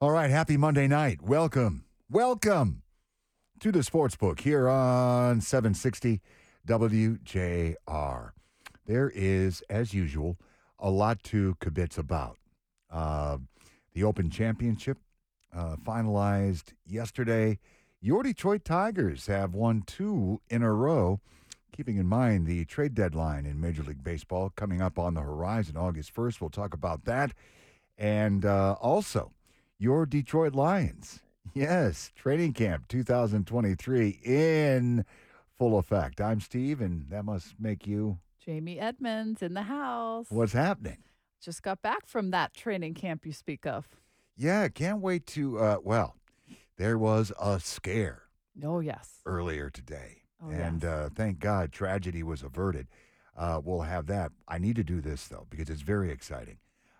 All right, happy Monday night. Welcome, welcome to the sports book here on 760 WJR. There is, as usual, a lot to kibitz about. Uh, the Open Championship uh, finalized yesterday. Your Detroit Tigers have won two in a row, keeping in mind the trade deadline in Major League Baseball coming up on the horizon August 1st. We'll talk about that. And uh, also, your Detroit Lions. Yes, training camp 2023 in full effect. I'm Steve, and that must make you. Jamie Edmonds in the house. What's happening? Just got back from that training camp you speak of. Yeah, can't wait to. Uh, well, there was a scare Oh, yes. earlier today, Oh, and yes. uh, thank God tragedy was averted. Uh, we'll have that. I need to do this though because it's very exciting.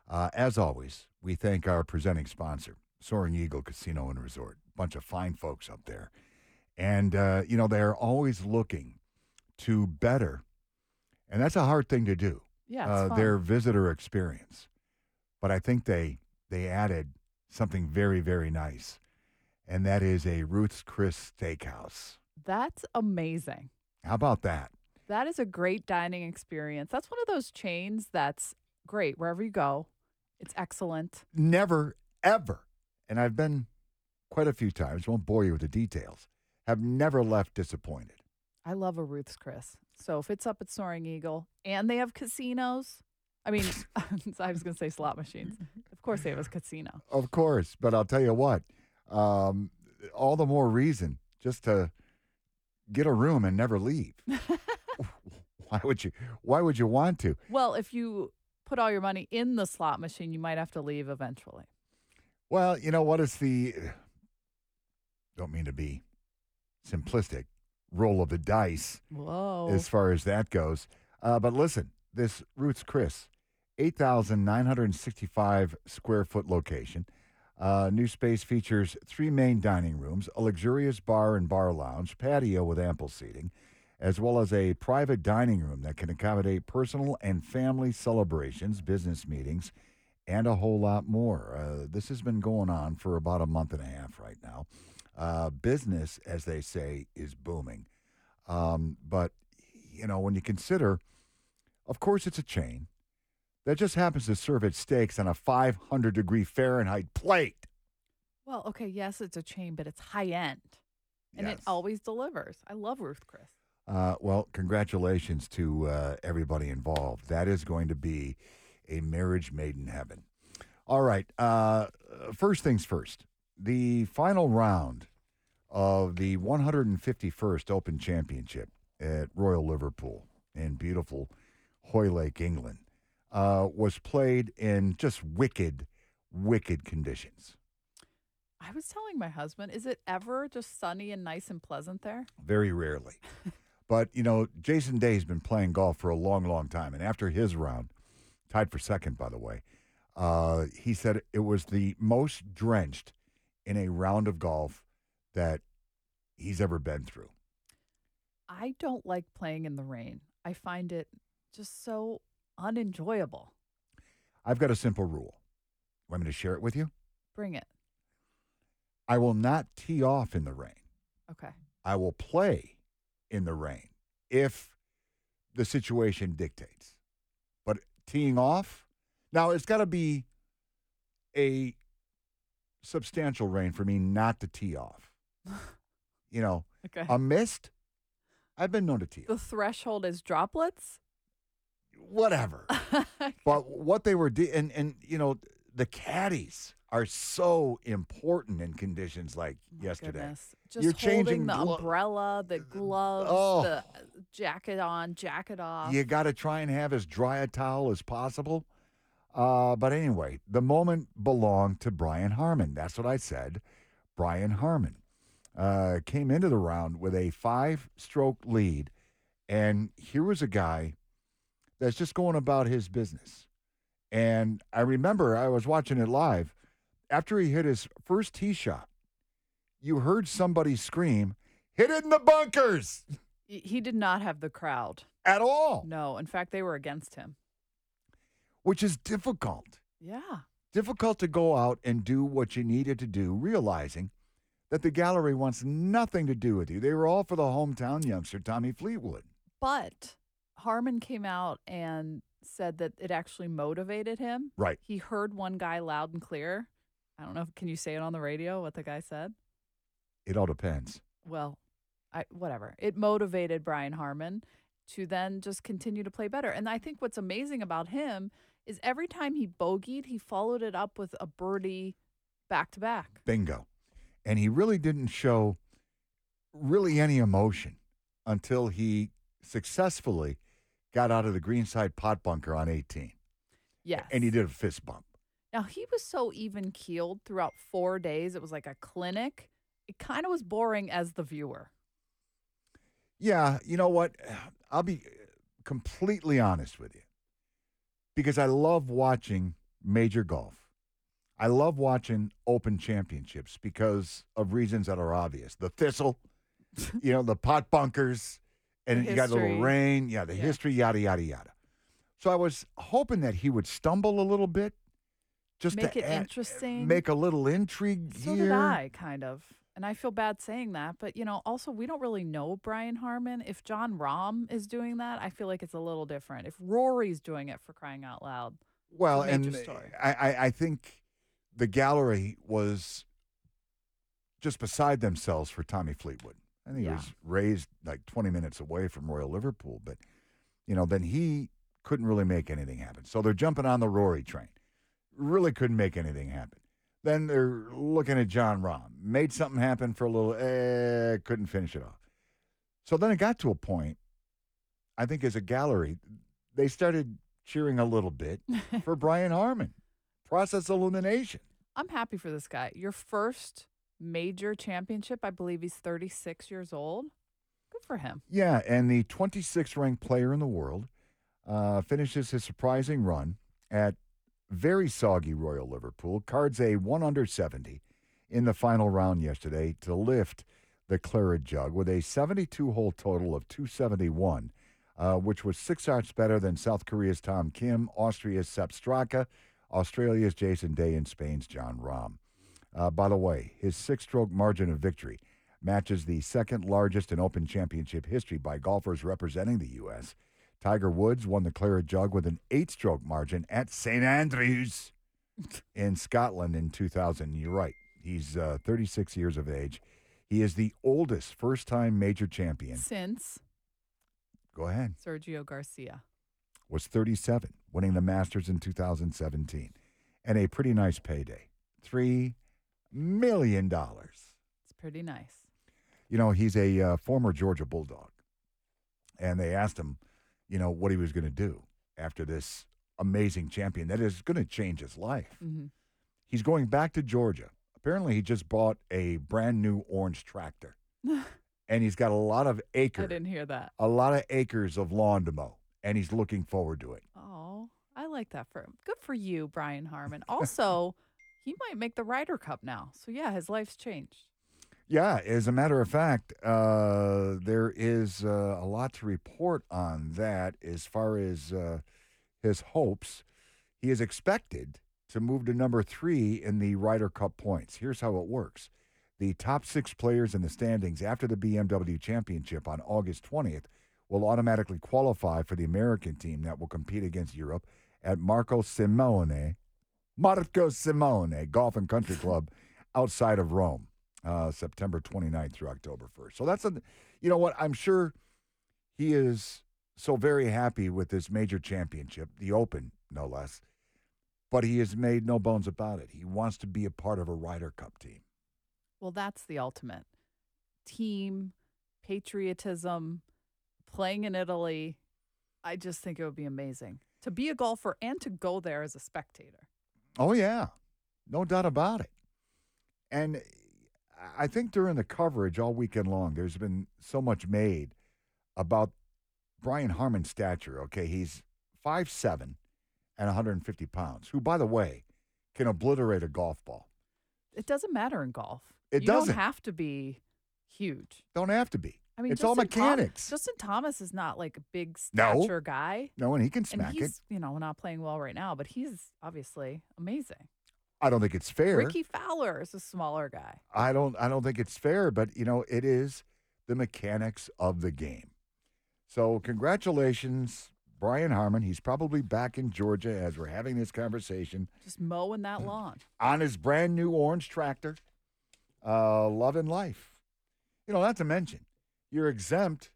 Uh, as always, we thank our presenting sponsor, Soaring Eagle Casino and Resort. Bunch of fine folks up there, and uh, you know they're always looking to better, and that's a hard thing to do. Yeah, uh, their visitor experience. But I think they they added something very very nice, and that is a Ruth's Chris Steakhouse. That's amazing. How about that? That is a great dining experience. That's one of those chains that's great wherever you go. It's excellent. Never ever, and I've been quite a few times. Won't bore you with the details. Have never left disappointed. I love a Ruth's Chris. So if it's up at Soaring Eagle and they have casinos, I mean, I was going to say slot machines. Of course they have a casino. Of course, but I'll tell you what. Um, all the more reason just to get a room and never leave. why would you? Why would you want to? Well, if you put all your money in the slot machine, you might have to leave eventually. Well, you know what is the don't mean to be simplistic roll of the dice Whoa. as far as that goes. Uh, but listen, this Ruth's Chris, eight thousand nine hundred sixty-five square foot location. Uh, new space features three main dining rooms, a luxurious bar and bar lounge, patio with ample seating, as well as a private dining room that can accommodate personal and family celebrations, business meetings, and a whole lot more. Uh, this has been going on for about a month and a half right now. Uh, business, as they say, is booming. Um, but, you know, when you consider, of course, it's a chain that just happens to serve its steaks on a 500 degree Fahrenheit plate. Well, okay, yes, it's a chain, but it's high end. And Yes. it always delivers. I love Ruth Chris. Uh, well, congratulations to uh, everybody involved. That is going to be a marriage made in heaven. All right. Uh, first things first. The final round of the 151st Open Championship at Royal Liverpool in beautiful Hoylake, England, uh, was played in just wicked, wicked conditions. I was telling my husband, is it ever just sunny and nice and pleasant there? Very rarely. but, you know, Jason Day's been playing golf for a long, long time. And after his round, tied for second, by the way, uh, he said it was the most drenched in a round of golf that he's ever been through. I don't like playing in the rain. I find it just so unenjoyable. I've got a simple rule. Want me to share it with you? Bring it. I will not tee off in the rain. Okay. I will play in the rain if the situation dictates. But teeing off, now it's got to be a substantial rain for me not to tee off. You know, Okay. a mist, I've been known to tee the off. threshold is droplets? Whatever. But what they were, de- and, and, you know, the caddies are so important in conditions like My yesterday. goodness. Just You're holding changing the glo- umbrella, the gloves, Oh. the jacket on, jacket off. You got to try and have as dry a towel as possible. Uh, but anyway, the moment belonged to Brian Harman. That's what I said. Brian Harman uh, came into the round with a five stroke lead. And here was a guy that's just going about his business. And I remember I was watching it live. After he hit his first tee shot, you heard somebody scream, hit it in the bunkers He- He did not have the crowd. at all, No. In fact, they were against him. which is difficult. Yeah. Difficult to go out and do what you needed to do, realizing that the gallery wants nothing to do with you. They were all for the hometown youngster, Tommy Fleetwood. But Harman came out and said that it actually motivated him. Right. He heard one guy loud and clear. I don't know. Can you say it on the radio? What the guy said? It all depends. Well, I whatever. It motivated Brian Harman to then just continue to play better. And I think what's amazing about him is every time he bogeyed, he followed it up with a birdie back to back. Bingo. And he really didn't show really any emotion until he successfully got out of the greenside pot bunker on 18. Yes. And he did a fist bump. Now he was so even keeled throughout four days. It was like a clinic. It kind of was boring as the viewer. Yeah, you know what? I'll be uh, completely honest with you because I love watching major golf. I love watching open championships because of reasons that are obvious. The thistle, you know, the pot bunkers, and you got a little rain. Yeah, the Yeah. history, yada, yada, yada. So I was hoping that he would stumble a little bit just Make it add- interesting. make a little intrigue So here. did I, kind of. And I feel bad saying that, but you know, also we don't really know Brian Harman. If Jon Rahm is doing that, I feel like it's a little different. If Rory's doing it for crying out loud, Well, and story. I, I, I think the gallery was just beside themselves for Tommy Fleetwood. I think he was raised like 20 minutes away from Royal Liverpool, but you know, then he couldn't really make anything happen. So they're jumping on the Rory train. Really couldn't make anything happen. Then they're looking at Jon Rahm. Made something happen for a little, eh, couldn't finish it off. So then it got to a point, I think as a gallery, they started cheering a little bit for Brian Harman. Process Illumination. I'm happy for this guy. Your first major championship, I believe he's 36 years old. Good for him. Yeah, and the 26th ranked player in the world uh, finishes his surprising run at very soggy Royal Liverpool, cards a 1 under 70 in the final round yesterday to lift the Claret Jug with a 72 hole total of 271, uh, which was six arts better than South Korea's Tom Kim, Austria's Sepp Straka, Australia's Jason Day, and Spain's Jon Rahm. Uh, by the way, his six stroke margin of victory matches the second largest in Open Championship history by golfers representing the U.S. Tiger Woods won the Claret Jug with an eight stroke margin at St. Andrews in Scotland in 2000. You're right. He's uh, 36 years of age. He is the oldest first time major champion. Since Go ahead. Sergio Garcia. Was 37, winning the Masters in 2017. And a pretty nice payday $3 million. It's pretty nice. You know, he's a uh, former Georgia Bulldog. And they asked him, you know, what he was going to do after this amazing champion that is going to change his life. hmm He's going back to Georgia. Apparently, he just bought a brand new orange tractor. and he's got a lot of acres. I didn't hear that. a lot of acres of lawn to mow, and he's looking forward to it. Oh, I like that for him. Good for you, Brian Harman. Also, he might make the Ryder Cup now. So yeah, his life's changed. Yeah, as a matter of fact, uh, there is uh, a lot to report on that as far as uh, his hopes. He is expected to move to number three in the Ryder Cup points. Here's how it works the top six players in the standings after the BMW Championship on August 20th will automatically qualify for the American team that will compete against Europe at Marco Simone, Marco Simone Golf and Country Club outside of Rome uh, September 29th through October 1st. So that's a, you know what? I'm sure he is so very happy with this major championship, the Open, no less. But he has made no bones about it. He wants to be a part of a Ryder Cup team. Well, that's the ultimate team, patriotism, playing in Italy. I just think it would be amazing to be a golfer and to go there as a spectator. Oh, yeah. No doubt about it. And I think during the coverage all weekend long, there's been so much made about Brian Harman's stature. Okay. He's 5'7 and 150 pounds, who, by the way, can obliterate a golf ball. It doesn't matter in golf. It you doesn't. don't have to be huge. Don't have to be. I mean, it's all Justin Thom- mechanics. Justin Thomas is not like a big No. stature guy. no, and he can And smack he's, it. you know, not playing well right now, but he's obviously amazing. I don't think it's fair. Rickie Fowler is a smaller guy. I don't I don't think it's fair, but you know, it is the mechanics of the game. So congratulations, Brian Harman. He's probably back in Georgia as we're having this conversation Just mowing that lawn. on his brand new orange tractor. Uh loving life. You know, not to mention, you're exempt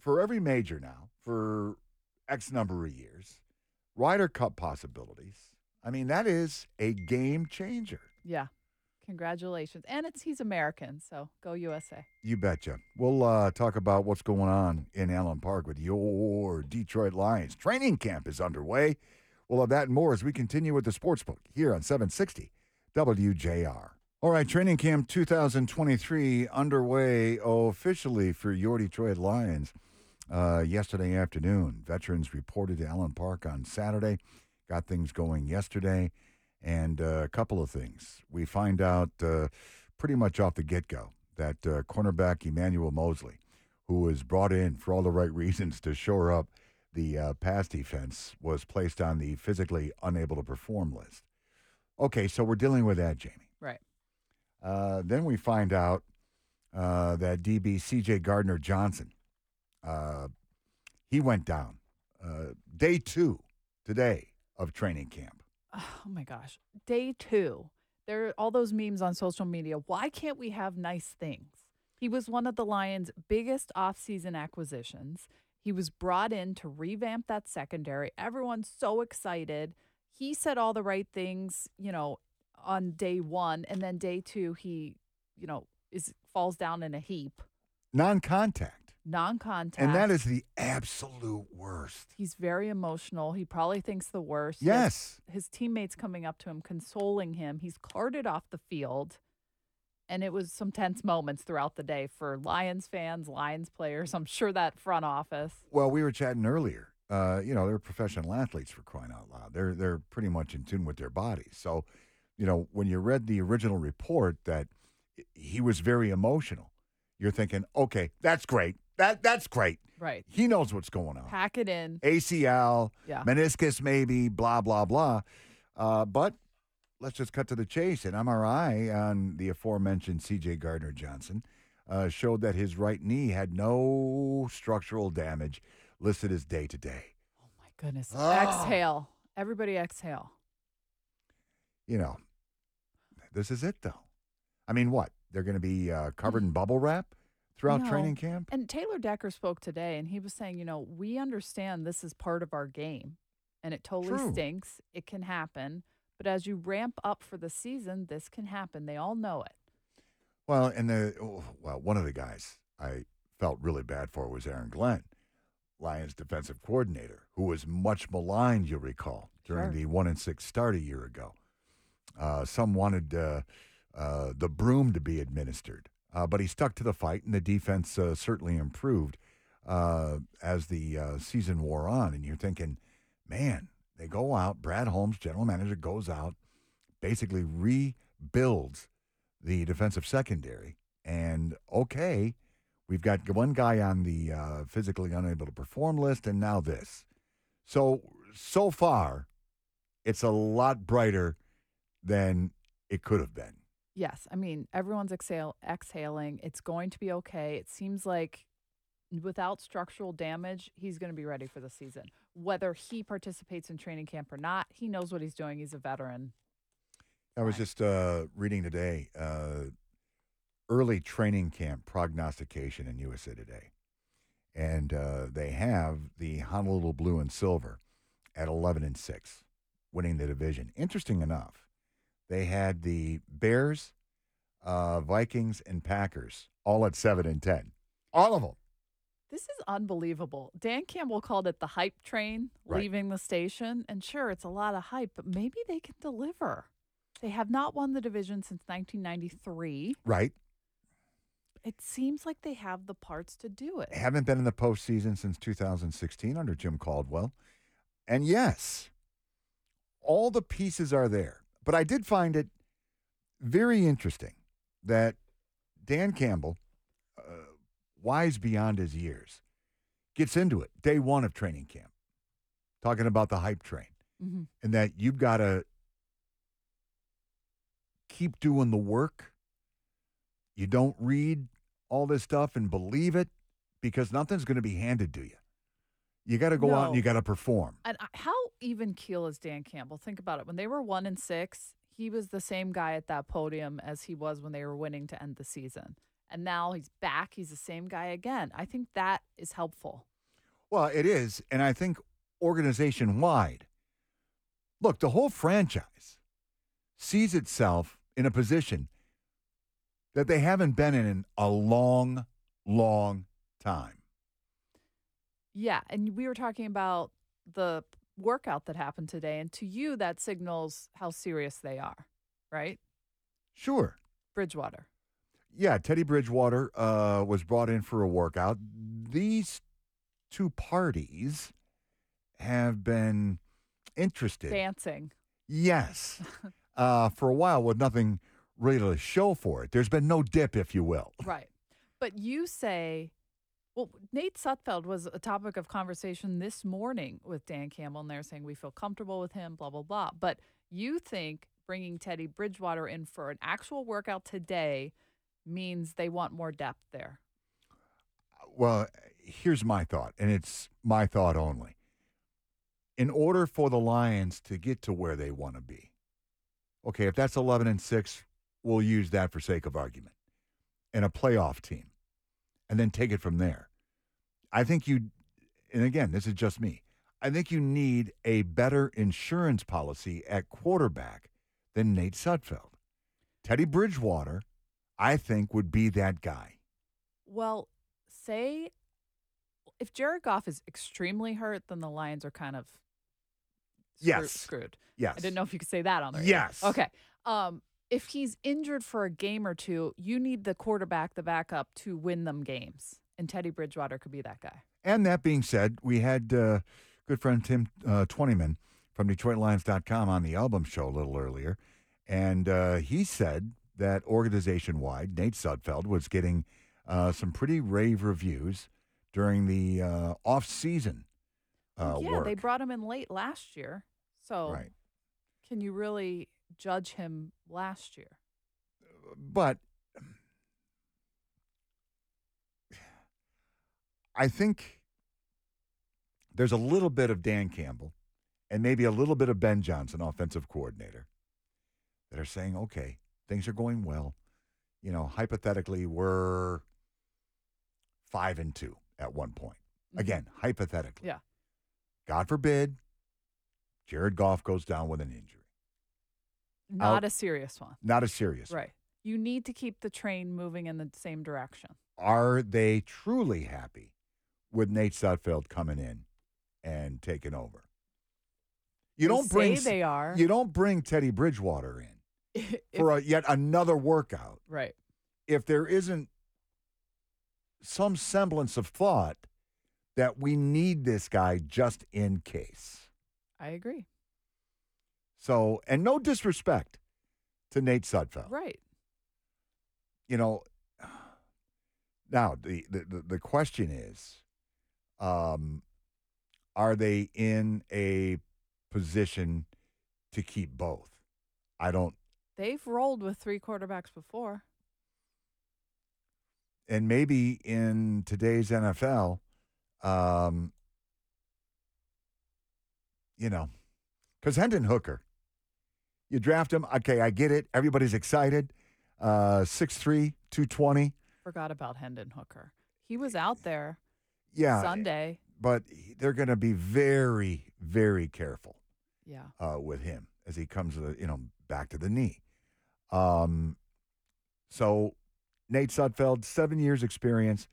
for every major now for X number of years. Ryder Cup possibilities. I mean, that is a game changer. Yeah. Congratulations. And it's he's American, so go USA. You betcha. We'll uh, talk about what's going on in Allen Park with your Detroit Lions. Training camp is underway. We'll have that and more as we continue with the Sportsbook here on 760 WJR. All right, training camp 2023 underway officially for your Detroit Lions. Uh, yesterday afternoon, veterans reported to Allen Park on Saturday. Got things going yesterday, and uh, a couple of things. We find out uh, pretty much off the get go that uh, cornerback Emmanuel Moseley, who was brought in for all the right reasons to shore up the uh, pass defense, was placed on the physically unable to perform list. Okay, so we're dealing with that, Jamie. Right. Uh, then we find out uh, that DB CJ Gardner Johnson, uh, he went down uh, day two today of training camp. Oh my gosh. Day two. There are all those memes on social media. Why can't we have nice things? He was one of the Lions' biggest offseason acquisitions. He was brought in to revamp that secondary. Everyone's so excited. He said all the right things, you know, on day one. And then day two, he, you know, is falls down in a heap. Non contact. Non contact. And that is the absolute worst. He's very emotional. He probably thinks the worst. Yes. his teammates coming up to him, consoling him. He's carted off the field. And it was some tense moments throughout the day for Lions fans, Lions players. I'm sure that front office. Well, we were chatting earlier. Uh, you know, they're professional athletes for crying out loud. They're they're pretty much in tune with their bodies. So, you know, when you read the original report that he was very emotional, you're thinking, okay, that's great. That that's great. Right. He knows what's going on. Pack it in. ACL, Yeah. meniscus, maybe, blah blah blah. Uh, but let's just cut to the chase. An MRI on the aforementioned C.J. Gardner Johnson uh, showed that his right knee had no structural damage, listed as day to day. Oh my goodness. Ah. Exhale. Everybody exhale. You know, this is it though. I mean, what? They're going to be uh, covered in bubble wrap throughout No. training camp. And Taylor Decker spoke today and he was saying, you know, we understand this is part of our game and it totally True. stinks. It can happen. But as you ramp up for the season, this can happen. They all know it. Well, and the oh, well, one of the guys I felt really bad for was Aaron Glenn, Lions defensive coordinator, who was much maligned. You'll recall during Sure. the one and six start a year ago. Uh, some wanted uh, uh, the broom to be administered, uh, but he stuck to the fight, and the defense uh, certainly improved uh, as the uh, season wore on. And you're thinking, man, they go out. Brad Holmes, general manager, goes out, basically rebuilds the defensive secondary. And okay, we've got one guy on the uh, physically unable to perform list, and now this. So so far, it's a lot brighter than it could have been. Yes. I mean, everyone's exhale, exhaling. It's going to be okay. It seems like without structural damage, he's going to be ready for the season. Whether he participates in training camp or not, he knows what he's doing. He's a veteran. I was just uh, reading today uh, early training camp prognostication in USA Today. And uh, they have the Honolulu Blue and Silver at 11 and 6, winning the division. Interesting enough, they had the Bears, uh, Vikings, and Packers all at 7 and 10. All of them. This is unbelievable. Dan Campbell called it the hype train Right. leaving the station. And sure, it's a lot of hype, but maybe they can deliver. They have not won the division since 1993. Right. It seems like they have the parts to do it. haven't been in the postseason since 2016 under Jim Caldwell. And yes, all the pieces are there. But I did find it very interesting that Dan Campbell, uh, wise beyond his years, gets into it day one of training camp, talking about the hype train Mhm. and that you've got to keep doing the work. You don't read all this stuff and believe it because nothing's going to be handed to you. You got to go out and you got to perform. And how even keel is Dan Campbell? Think about it. When they were one and six, he was the same guy at that podium as he was when they were winning to end the season. And now he's back. He's the same guy again. I think that is helpful. Well, it is. And I think organization wide, look, the whole franchise sees itself in a position that they haven't been in in a long, long time. Yeah. And we were talking about the workout that happened today. And to you, that signals how serious they are, right? Sure. Bridgewater. Yeah, Teddy Bridgewater uh, was brought in for a workout. These two parties have been interested. Dancing. Yes. uh, for a while with nothing really to show for it. There's been no dip, if you will. Right. But you say, well, Nate Sudfeld was a topic of conversation this morning with Dan Campbell, and they're saying we feel comfortable with him, blah, blah, blah. But you think bringing Teddy Bridgewater in for an actual workout today means they want more depth there. Well, here's my thought, and it's my thought only. In order for the Lions to get to where they want to be, okay, if that's 11 and 6, we'll use that for sake of argument, and a playoff team, and then take it from there. I think you, and again, this is just me, I think you need a better insurance policy at quarterback than Nate Sudfeld. Teddy Bridgewater, I think, would be that guy. Well, say if Jared Goff is extremely hurt, then the Lions are kind of screw- Yes. screwed. Yes. I didn't know if you could say that on there. Yes. Okay. Um, if he's injured for a game or two, you need the quarterback, the backup, to win them games. And Teddy Bridgewater could be that guy. And that being said, we had uh, good friend Tim uh, Twentyman from DetroitLions.com on the Albom show a little earlier. And uh, he said that organization wide, Nate Sudfeld was getting uh, some pretty rave reviews during the uh, off season uh, yeah, work. they brought him in late last year. So Right. can you really judge him last year? but I think there's a little bit of Dan Campbell and maybe a little bit of Ben Johnson, offensive coordinator, that are saying, okay, things are going well. You know, hypothetically, we're five and two at one point. Mm-hmm. Again, hypothetically. Yeah. God forbid, Jared Goff goes down with an injury. Not a serious one. Not a serious one. Right. You need to keep the train moving in the same direction. are they truly happy with Nate Sudfeld coming in and taking over? You They don't bring say they are. you don't bring Teddy Bridgewater in for a, yet another workout right. if there isn't some semblance of thought that we need this guy just in case. I agree. So, and no disrespect to Nate Sudfeld. Right. you know, now the, the, the, question is, um, are they in a position to keep both? I don't, They've rolled with three quarterbacks before. and maybe in today's NFL, um, you know, because Hendon Hooker, you draft him. Okay, I get it. Everybody's excited. Uh, 6'3, 220. Forgot about Hendon Hooker. He was out there Yeah. Sunday. but they're going to be very, very careful Yeah. uh, with him as he comes, to the, you know, back to the knee. Um, so Nate Sudfeld, seven years experience.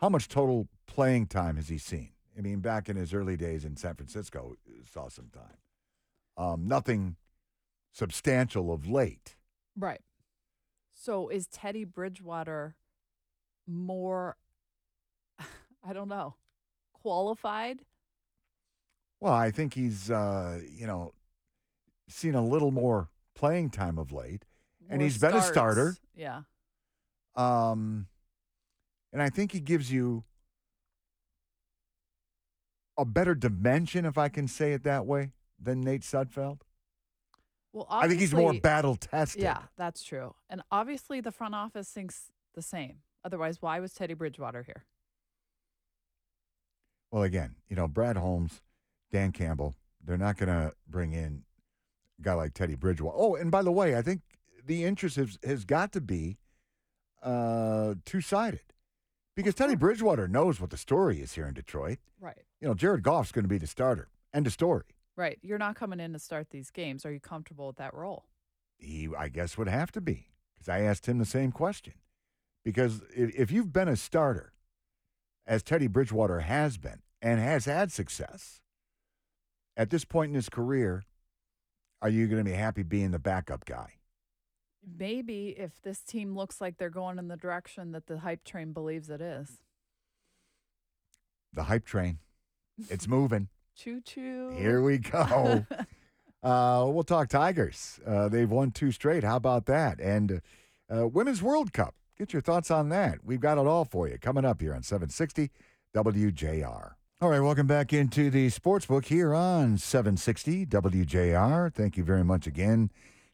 How much total playing time has he seen? I mean, back in his early days in San Francisco, saw some time. Um, nothing substantial of late. Right. So is Teddy Bridgewater more, I don't know, qualified? Well, I think he's, uh, you know, seen a little more playing time of late. And More he's been a starter. Yeah. Um, and I think he gives you a better dimension, if I can say it that way, than Nate Sudfeld. Well, I think he's more battle tested. Yeah, that's true. And obviously, the front office thinks the same. Otherwise, why was Teddy Bridgewater here? Well, again, you know, Brad Holmes, Dan Campbell, they're not going to bring in a guy like Teddy Bridgewater. Oh, and by the way, I think the interest has, has got to be uh, two sided because Teddy Bridgewater knows what the story is here in Detroit. Right. You know, Jared Goff's going to be the starter. End of story. Right. You're not coming in to start these games. Are you comfortable with that role? He, I guess, would have to be because I asked him the same question. Because if, if you've been a starter, as Teddy Bridgewater has been and has had success, at this point in his career, are you going to be happy being the backup guy? Maybe if this team looks like they're going in the direction that the hype train believes it is. The hype train, it's moving. Choo choo. Here we go. Uh, we'll talk Tigers. Uh, they've won two straight. How about that? And uh, Women's World Cup. Get your thoughts on that. We've got it all for you coming up here on 760 WJR. All right, welcome back into the sports book here on 760 WJR. Thank you very much again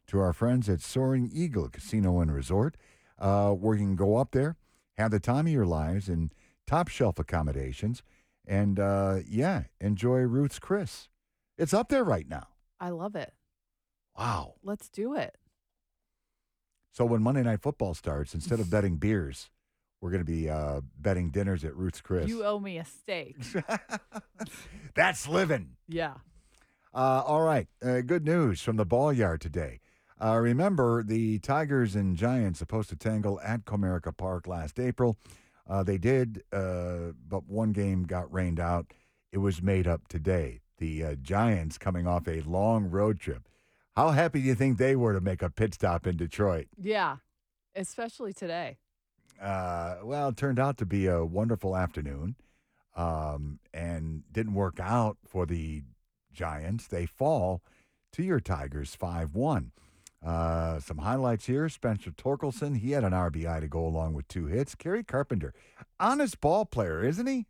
to our friends at Soaring Eagle Casino and Resort, uh, where you can go up there, have the time of your lives in top shelf accommodations, and uh, yeah, enjoy Ruth's Chris. It's up there right now. I love it. Wow. Let's do it. So when Monday Night Football starts, instead of betting beers, we're going to be uh, betting dinners at Ruth's Chris. You owe me a steak. That's living. yeah. Uh, all right. Uh, good news from the ball yard today. Uh, remember, the Tigers and Giants supposed to tangle at Comerica Park last April. Uh, they did, uh, but one game got rained out. It was made up today. The uh, Giants coming off a long road trip. How happy do you think they were to make a pit stop in Detroit? Yeah. Especially today. Uh, well, it turned out to be a wonderful afternoon um, and didn't work out for the Giants. They fall to your Tigers 5 1. Uh, some highlights here Spencer Torkelson, he had an RBI to go along with two hits. Kerry Carpenter, honest ball player, isn't he?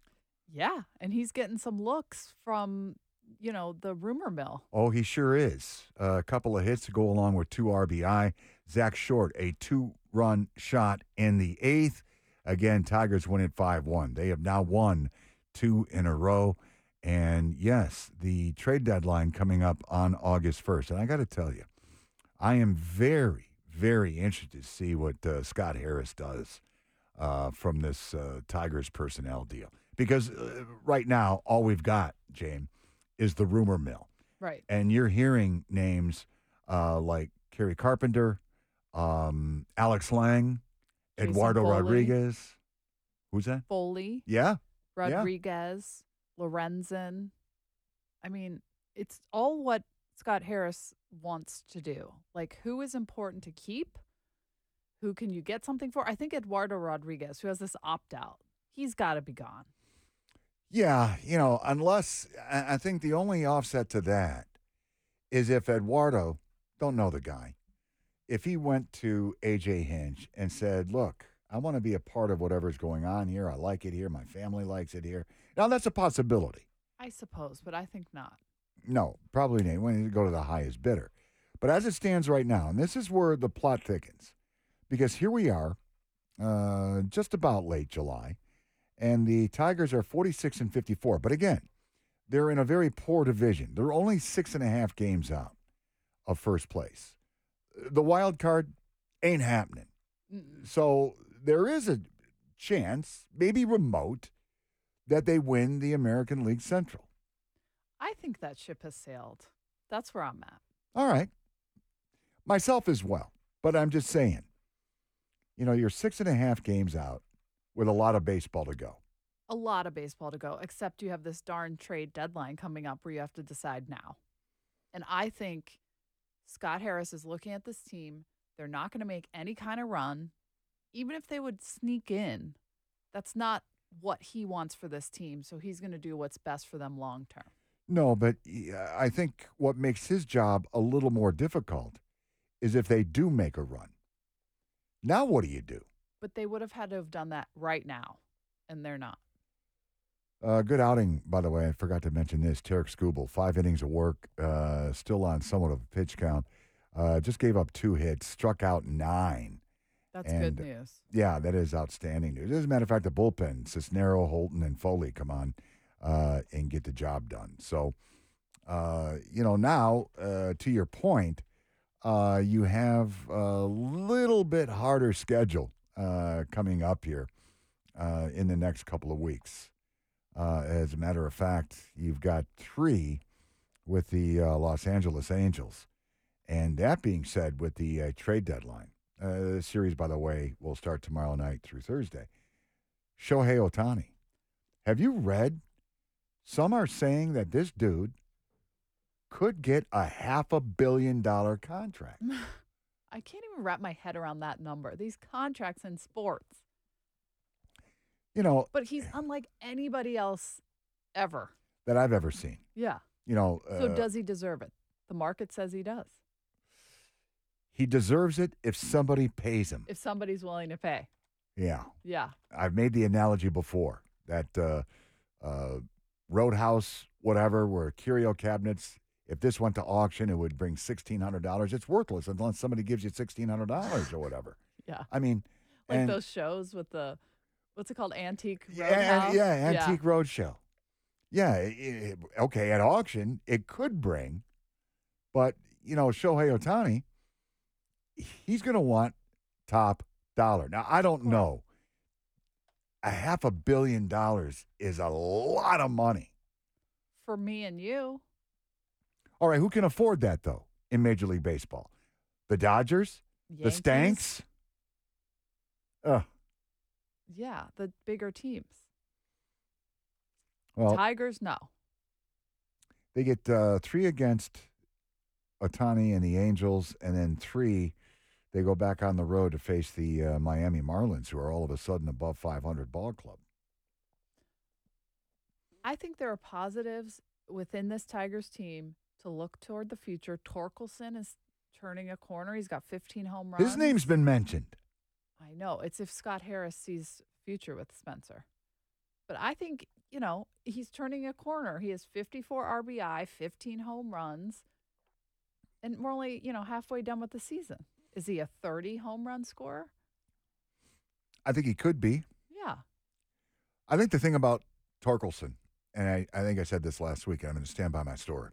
Yeah. And he's getting some looks from, you know, the rumor mill. Oh, he sure is. a couple of hits to go along with two RBI. Zack Short, a two run shot in the eighth. Again, Tigers win at 5 1. They have now won two in a row. And yes, the trade deadline coming up on August 1st. And I got to tell you, I am very, very interested to see what uh, Scott Harris does uh, from this uh, Tigers personnel deal. Because uh, right now, all we've got, James, is the rumor mill Right. and you're hearing names uh, like Kerry Carpenter, um, Alex Lang, Jason Eduardo Foley. Rodriguez. Who's that? Foley, Yeah, Rodriguez, Lorenzen. I mean, it's all what Scott Harris wants to do. Like, who is important to keep? Who can you get something for? I think Eduardo Rodriguez, who has this opt out, he's got to be gone. yeah. You know, unless I I think the only offset to that is if Eduardo don't know the guy, if he went to AJ Hinch and said, "Look, I want to be a part of whatever's going on here. I like it here. My family likes it here." Now that's a possibility. I suppose, but I think not. No, probably not. When you go to the highest bidder. But as it stands right now, and this is where the plot thickens, because here we are, uh, just about late July, and the Tigers are 46 and 54. But again, they're in a very poor division. They're only six and a half games out of first place. The wild card ain't happening. So there is a chance, maybe remote, that they win the American League Central. I think that ship has sailed. That's where I'm at. All right. Myself as well. But I'm just saying, you know, you're six and a half games out with a lot of baseball to go. A lot of baseball to go, except you have this darn trade deadline coming up where you have to decide now. And I think Scott Harris is looking at this team. They're not going to make any kind of run. Even if they would sneak in, that's not what he wants for this team. So he's going to do what's best for them long term. No, but I think what makes his job a little more difficult is if they do make a run. Now, what do you do? But they would have had to have done that right now, and they're not. Uh, good outing, by the way. I forgot to mention this. Tarik Skubal, five innings of work, uh, still on somewhat of a pitch count. Uh, just gave up two hits, struck out nine. That's And- good news. Yeah, that is outstanding news. As a matter of fact, the bullpen, Cisnero, Holton, and Foley come on uh, and get the job done. So, uh, you know, now uh, to your point, uh, you have a little bit harder schedule uh, coming up here uh, in the next couple of weeks. As a matter of fact, you've got three with the Los Angeles Angels. And that being said, with the trade deadline, the series, by the way, will start tomorrow night through Thursday. Shohei Ohtani. Have you read? Some are saying that this dude could get a half a billion dollar contract. I can't even wrap my head around that number. These contracts in sports. You know, But he's unlike anybody else ever. that I've ever seen. Yeah. You know, So uh, does he deserve it? The market says he does. he deserves it if somebody pays him. If somebody's willing to pay. Yeah. Yeah. I've made the analogy before that uh, uh, Roadhouse, whatever, where curio cabinets, if this went to auction, it would bring $1,600. It's worthless unless somebody gives you $1,600 or whatever. Yeah. I mean, Like and- those shows with the what's it called? Antique yeah, Roadhouse? yeah, Antique Roadshow. Yeah, i- i- okay, at auction, it could bring, but, you know, Shohei Ohtani, he's going to want top dollar. Now, I don't know. A half a billion dollars is a lot of money. For me and you. All right, who can afford that, though, in Major League Baseball? The Dodgers? The Yankees? Stanks? Ugh. Yeah, the bigger teams. Well, Tigers, no. They get uh, three against Ohtani and the Angels, and then three. They go back on the road to face the uh, Miami Marlins, who are all of a sudden above 500 ball club. I think there are positives within this Tigers team to look toward the future. Torkelson is turning a corner. He's got 15 home runs. His name's been mentioned. I know. It's if Scott Harris sees future with Spencer. But I think, you know, he's turning a corner. He has 54 RBI, 15 home runs, and we're only, you know, halfway done with the season. Is he a 30 home run scorer? I think he could be. Yeah. I think the thing about Torkelson, and I, I think I said this last week, and I'm going to stand by my story.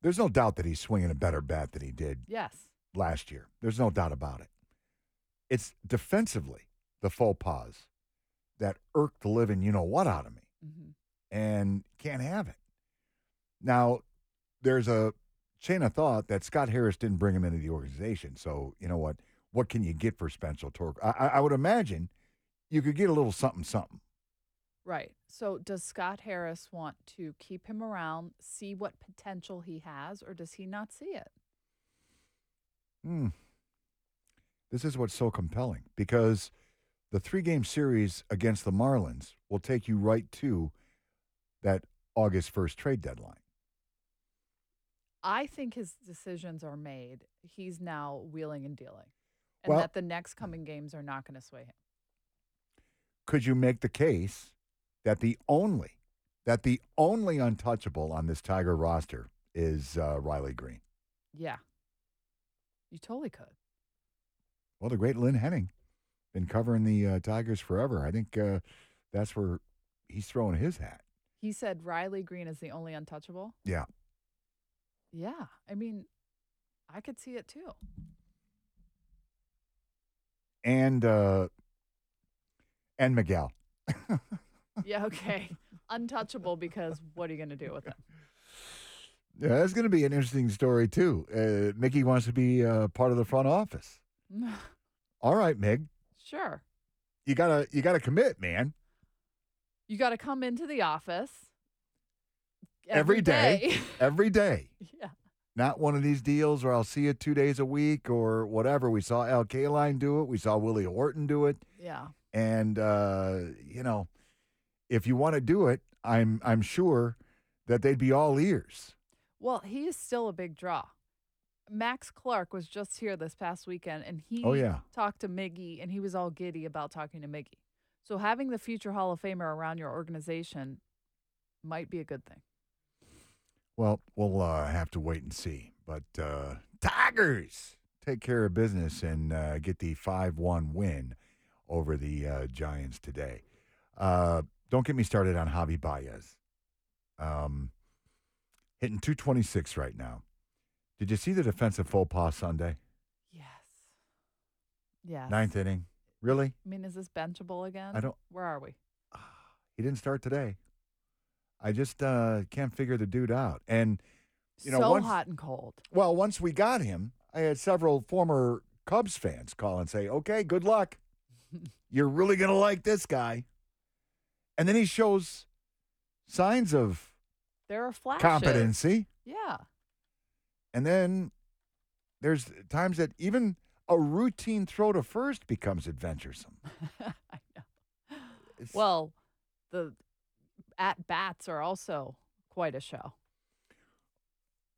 There's no doubt that he's swinging a better bat than he did Yes. last year. There's no doubt about it. It's defensively the faux pas that irk the living you know what out of me hmm and can't have it. Now, there's a chain of thought that Scott Harris didn't bring him into the organization. So, you know what? What can you get for Spencer Torque? I, I- would imagine you could get a little something, something. Right. So does Scott Harris want to keep him around, see what potential he has, or does he not see it? Hmm. This is what's so compelling because the three game series against the Marlins will take you right to that August 1st trade deadline. I think his decisions are made. He's now wheeling and dealing. And Well- that the next coming games are not going to sway him. Could you make the case that the only that the only untouchable on this Tiger roster is uh, Riley Greene? Yeah. You totally could. Well, the great Lynn Henning, been covering the uh, Tigers forever. I think uh, that's where he's throwing his hat. He said Riley Greene is the only untouchable. Yeah. Yeah. I mean, I could see it too. And uh, and Miguel. Yeah, okay. untouchable because what are you going to do with him? Yeah, that's going to be an interesting story too. Uh, Mickey wants to be uh, part of the front office. All right, Mig, sure. you gotta you gotta commit, man. You got to come into the office Every day. Every day, yeah. not one of these deals where I'll see you two days a week or whatever. We saw Al Kaline do it. We saw Willie Horton do it. Yeah. And uh, you know, if you want to do it, I'm I'm sure that they'd be all ears. Well, he is still a big draw. Max Clark was just here this past weekend and he Oh, yeah. talked to Miggy and he was all giddy about talking to Miggy. So having the future Hall of Famer around your organization might be a good thing. Well, we'll uh, have to wait and see. But uh, Tigers take care of business and uh, get the 5 1 win over the uh, Giants today. Uh, don't get me started on Javi Baez. Um, hitting 226 right now. Did you see the defensive faux pas Sunday? Yes. Yes. Ninth inning. Really? I mean, is this benchable again? I don't. Where are we? He didn't start today. I just uh, can't figure the dude out. And you know, so once- hot and cold. well, once we got him, I had several former Cubs fans call and say, "Okay, good luck. You're really gonna like this guy." And then he shows signs of There are flashes. competency, Yeah. and then there's times that even a routine throw to first becomes adventuresome. I know. It's- Well, the at bats are also quite a show.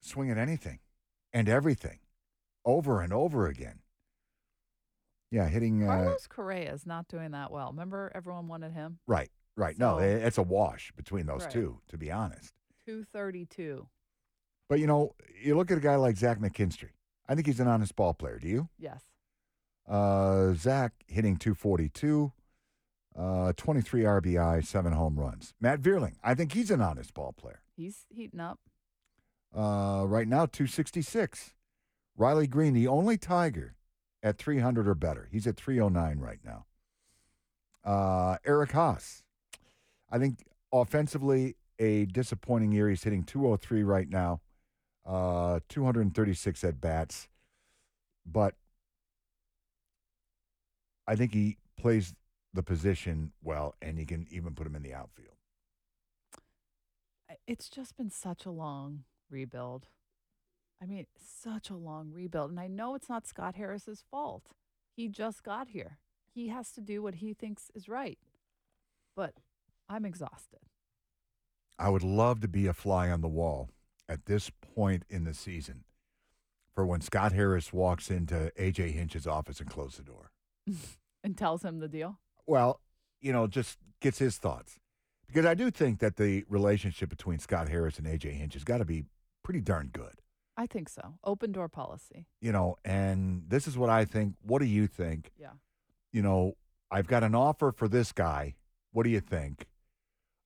swing at anything and everything over and over again. Yeah, hitting uh, Carlos Correa is not doing that well. Remember, everyone wanted him. right, right. No, So- it's a wash between those Right. two, to be honest. Two thirty-two. But you know, you look at a guy like Zach McKinstry. I think he's an honest ball player. Do you? Yes. Uh, Zach hitting 242, uh, 23 RBI, seven home runs. Matt Vierling. I think he's an honest ball player. He's heating up. Uh, right now, 266. Riley Greene, the only Tiger at 300 or better. He's at 309 right now. Uh, Eric Haase. I think offensively, a disappointing year. He's hitting 203 right now, uh, 236 at bats. But I think he plays the position well, and you can even put him in the outfield. It's just been such a long rebuild. I mean, such a long rebuild. And I know it's not Scott Harris's fault. He just got here. He has to do what he thinks is right. But I'm exhausted. I would love to be a fly on the wall at this point in the season for when Scott Harris walks into AJ Hinch's office and closes the door. and tells him the deal. Well, you know, just gets his thoughts. Because I do think that the relationship between Scott Harris and AJ Hinch has got to be pretty darn good. I think so. Open door policy. You know, and this is what I think. What do you think? Yeah. You know, I've got an offer for this guy. What do you think?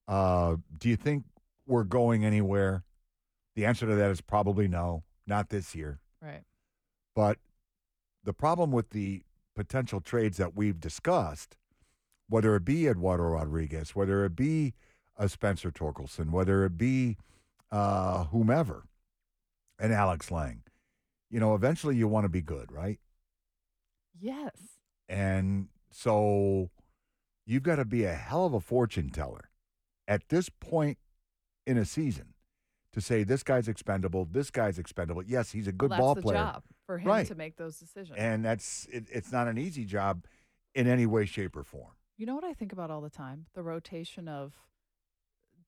Uh, do you think we're going anywhere? The answer to that is probably no, not this year. Right. But the problem with the potential trades that we've discussed, whether it be Eduardo Rodriguez, whether it be a Spencer Torkelson, whether it be uh, whomever, and Alex Lange, you know, eventually you want to be good, right? Yes. And so you've got to be a hell of a fortune teller at this point in a season to say this guy's expendable, this guy's expendable. Yes, he's a good well, ball player. job for him Right. to make those decisions. And that's it, it's not an easy job in any way, shape, or form. You know what I think about all the time? The rotation of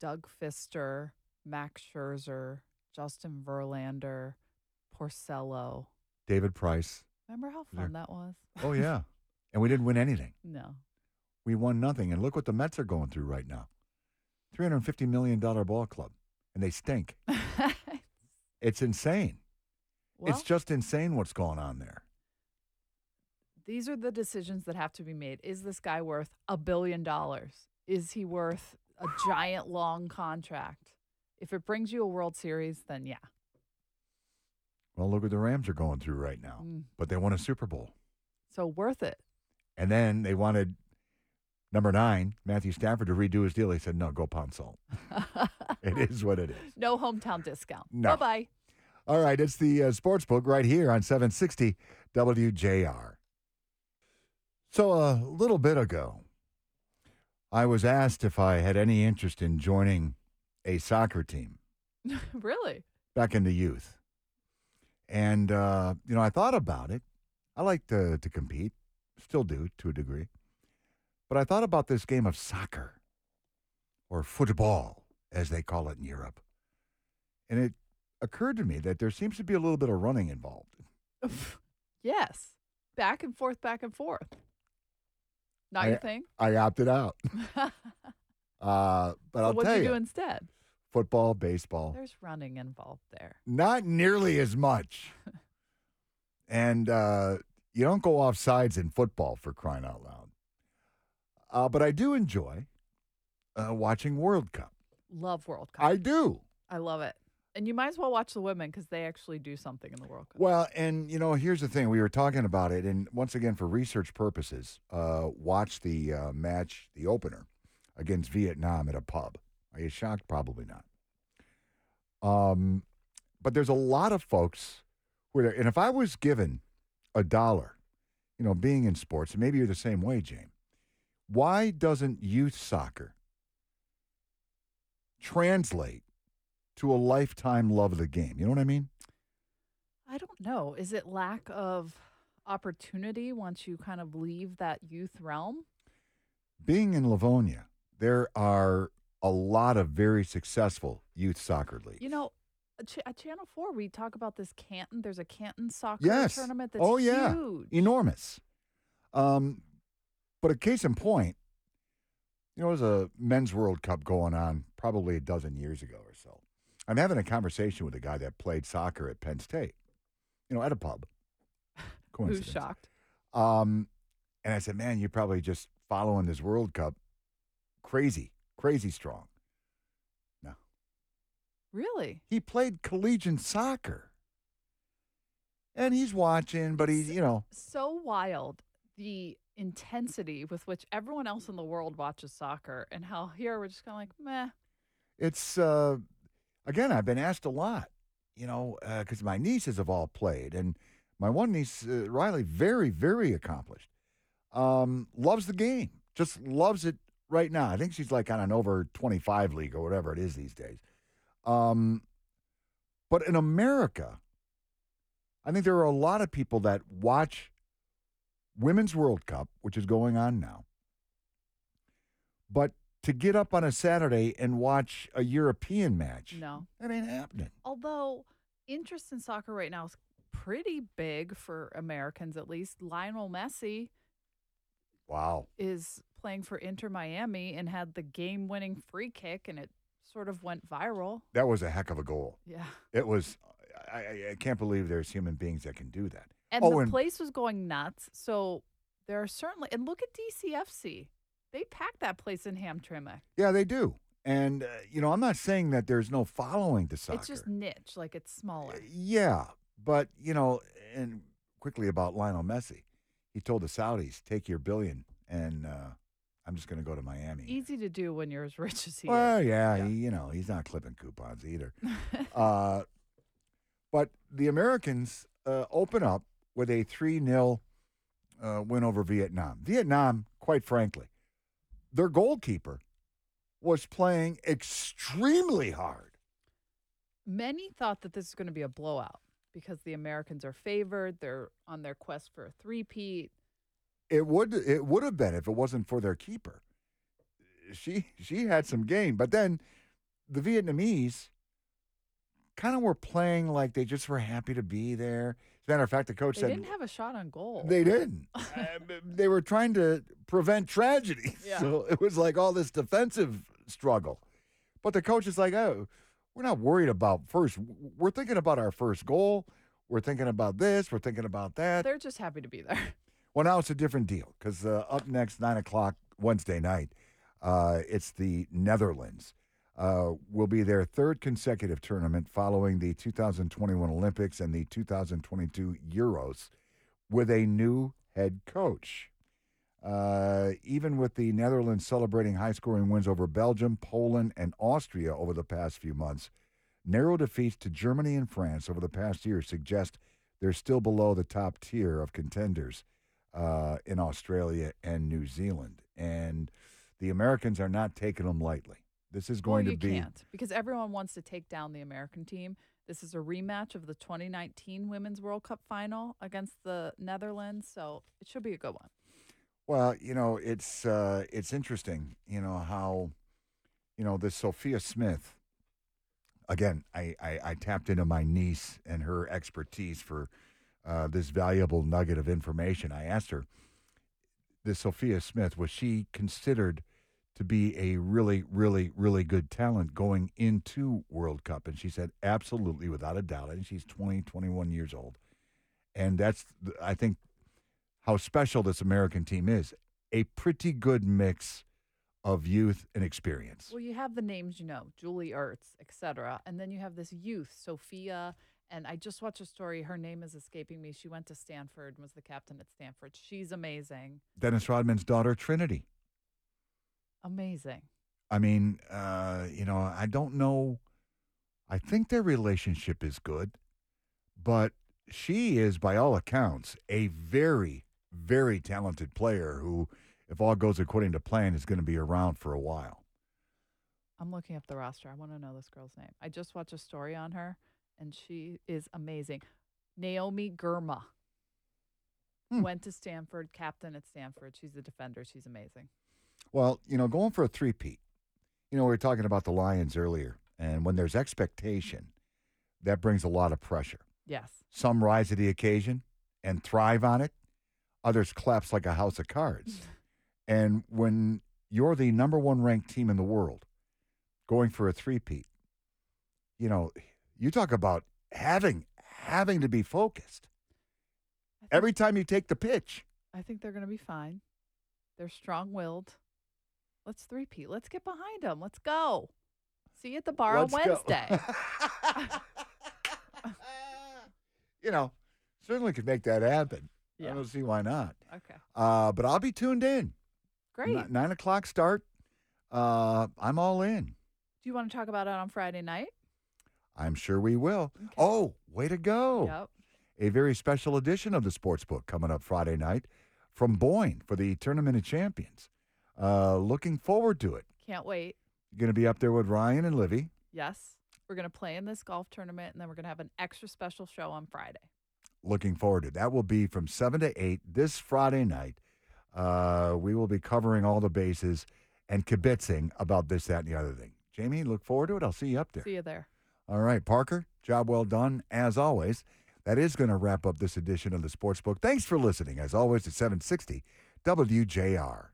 Doug Fister, Max Scherzer, Justin Verlander, Porcello. David Price. Remember how fun that was? Oh yeah. and we didn't win anything. No. We won nothing. And look what the Mets are going through right now. $350 million ball club. And they stink. It's insane. well, it's just insane what's going on there. These are the decisions that have to be made. Is this guy worth a billion dollars? Is he worth a giant long contract? If it brings you a World Series, then yeah. Well, look what the Rams are going through right now. Mm. But they won a Super Bowl. So worth it. And then they wanted number nine, Matthew Stafford, to redo his deal. He said, no, go pound salt. it is what it is. no hometown discount. No. Bye bye. All right, it's the uh, sports book right here on 760 WJR. So, a little bit ago, I was asked if I had any interest in joining a soccer team really? back in the youth. And, uh, you know, I thought about it. I like to, to compete, still do to a degree. But I thought about this game of soccer or football, as they call it in Europe. And it occurred to me that there seems to be a little bit of running involved. yes. Back and forth, back and forth. Not I- your thing? I opted out. Uh, but so I'll tell you you, do instead? football, baseball, There's running involved there. not nearly as much. And uh, you don't go off sides in football for crying out loud. Uh, but I do enjoy uh, watching World Cup. Love World Cup. I do. I love it. And you might as well watch the women because they actually do something in the World Cup. Well, and you know, here's the thing: we were talking about it, and once again, for research purposes, uh, watch the uh, match, the opener against Vietnam at a pub. Are you shocked? Probably not. Um, but there's a lot of folks who are there, and if I was given a dollar, you know, being in sports, and maybe you're the same way, James. Why doesn't youth soccer translate to a lifetime love of the game? You know what I mean? I don't know. Is it lack of opportunity once you kind of leave that youth realm? being in Livonia, there are a lot of very successful youth soccer leagues. You know, at Ch- at Channel 4, we talk about this Canton. There's a Canton soccer Yes. tournament that's Oh, yeah. huge. enormous. Um, but a case in point, you know, there's a men's World Cup going on probably a dozen years ago or so. I'm having a conversation with a guy that played soccer at Penn State, you know, at a pub. Who's shocked? Um, and I said, man, you're probably just following this World Cup crazy, crazy strong. No. Really? he played collegiate soccer. And he's watching, but he's, you know, So wild the intensity with which everyone else in the world watches soccer and how here we're just kind of like, meh. it's, uh, again, I've been asked a lot, you know, because my nieces have all played. And my one niece, uh, Riley, very, very accomplished, um, loves the game, just loves it right now. I think she's like on an over 25 league or whatever it is these days. Um, but in America, I think there are a lot of people that watch Women's World Cup, which is going on now. But to get up on a Saturday and watch a European match, No. that ain't happening. Although interest in soccer right now is pretty big for Americans, at least. Lionel Messi Wow. is playing for Inter Miami and had the game winning free kick, and it sort of went viral. That was a heck of a goal. Yeah. It was, I, I, I can't believe there's human beings that can do that. And Oh, the and- place was going nuts. So there are certainly, and look at DCFC. They pack that place in Hamtramck. Yeah, they do. And, uh, you know, I'm not saying that there's no following to soccer. It's just niche, like it's smaller. Uh, Yeah, but you know, and quickly about Lionel Messi, he told the Saudis, "Take your billion, and uh, I'm just going to go to Miami." Easy to do when you're as rich as he well, is. yeah, Yeah. He, you know, he's not clipping coupons either. uh, but the Americans uh, open up with a three 0 uh, win over Vietnam. Vietnam, quite frankly, their goalkeeper was playing extremely hard. Many thought that this is going to be a blowout because the Americans are favored. They're on their quest for a three-peat. It would it would have been if it wasn't for their keeper. She she had some game, but then the Vietnamese kind of were playing like they just were happy to be there. As a matter of fact, the coach said They said didn't have a shot on goal. they didn't. Uh, they were trying to prevent tragedy, Yeah. so it was like all this defensive struggle. But the coach is like, "Oh, we're not worried about first. We're thinking about our first goal. We're thinking about this. We're thinking about that." They're just happy to be there. Well, now it's a different deal because uh, up next, 9 o'clock Wednesday night, uh, it's the Netherlands. Uh, will be their third consecutive tournament following the 2021 Olympics and the 2022 Euros with a new head coach. Uh, even with the Netherlands celebrating high scoring wins over Belgium, Poland, and Austria over the past few months, narrow defeats to Germany and France over the past year suggest they're still below the top tier of contenders uh, in Australia and New Zealand. And the Americans are not taking them lightly. This is going well, to you be. can't because everyone wants to take down the American team. This is a rematch of the 2019 Women's World Cup final against the Netherlands, so it should be a good one. Well, you know, it's uh, it's interesting, you know, how, you know, this Sophia Smith. Again, I, I, I tapped into my niece and her expertise for uh, this valuable nugget of information. I asked her, this Sophia Smith, was she considered to be a really, really, really good talent going into World Cup? And she said, absolutely, without a doubt. And she's 20, 21 years old. And that's, I think, how special this American team is. A pretty good mix of youth and experience. Well, you have the names you know, Julie Ertz, etc., and then you have this youth, Sophia. And I just watched a story. Her name is escaping me. She went to Stanford, was the captain at Stanford. She's amazing, Dennis Rodman's daughter, Trinity. Amazing. I mean, uh, you know, I don't know. I think their relationship is good, but she is, by all accounts, a very, very talented player who, if all goes according to plan, is going to be around for a while. I'm looking up the roster. I want to know this girl's name. I just watched a story on her, and she is amazing. Naomi Girma Hmm. went to Stanford, captain at Stanford. She's a defender. She's amazing. Well, you know, going for a three-peat. You know, we were talking about the Lions earlier, and when there's expectation, that brings a lot of pressure. Yes. Some rise to the occasion and thrive on it. Others collapse like a house of cards. and when you're the number one ranked team in the world going for a three-peat, you know, you talk about having having to be focused every time you take the pitch. I think they're going to be fine. They're strong-willed. Let's three-peat. Let's get behind them. Let's go. See you at the bar Let's on. Wednesday. you know, certainly could make that happen. Yeah. I don't see why not. okay. Uh, but I'll be tuned in. Great. Ni- nine o'clock start. Uh, I'm all in. Do you want to talk about it on Friday night? I'm sure we will. Okay. Oh, way to go. Yep. A very special edition of the Sports Book coming up Friday night from Boyne for the Tournament of Champions. Uh, looking forward to it. Can't wait. You're going to be up there with Ryan and Livy. Yes. We're going to play in this golf tournament and then we're going to have an extra special show on Friday. Looking forward to it. That will be from 7 to 8 this Friday night. Uh, we will be covering all the bases and kibitzing about this, that, and the other thing. Jamie, look forward to it. I'll see you up there. See you there. All right, Parker, job well done as always. That is going to wrap up this edition of the Sports Book. Thanks for listening, as always, at 760 WJR.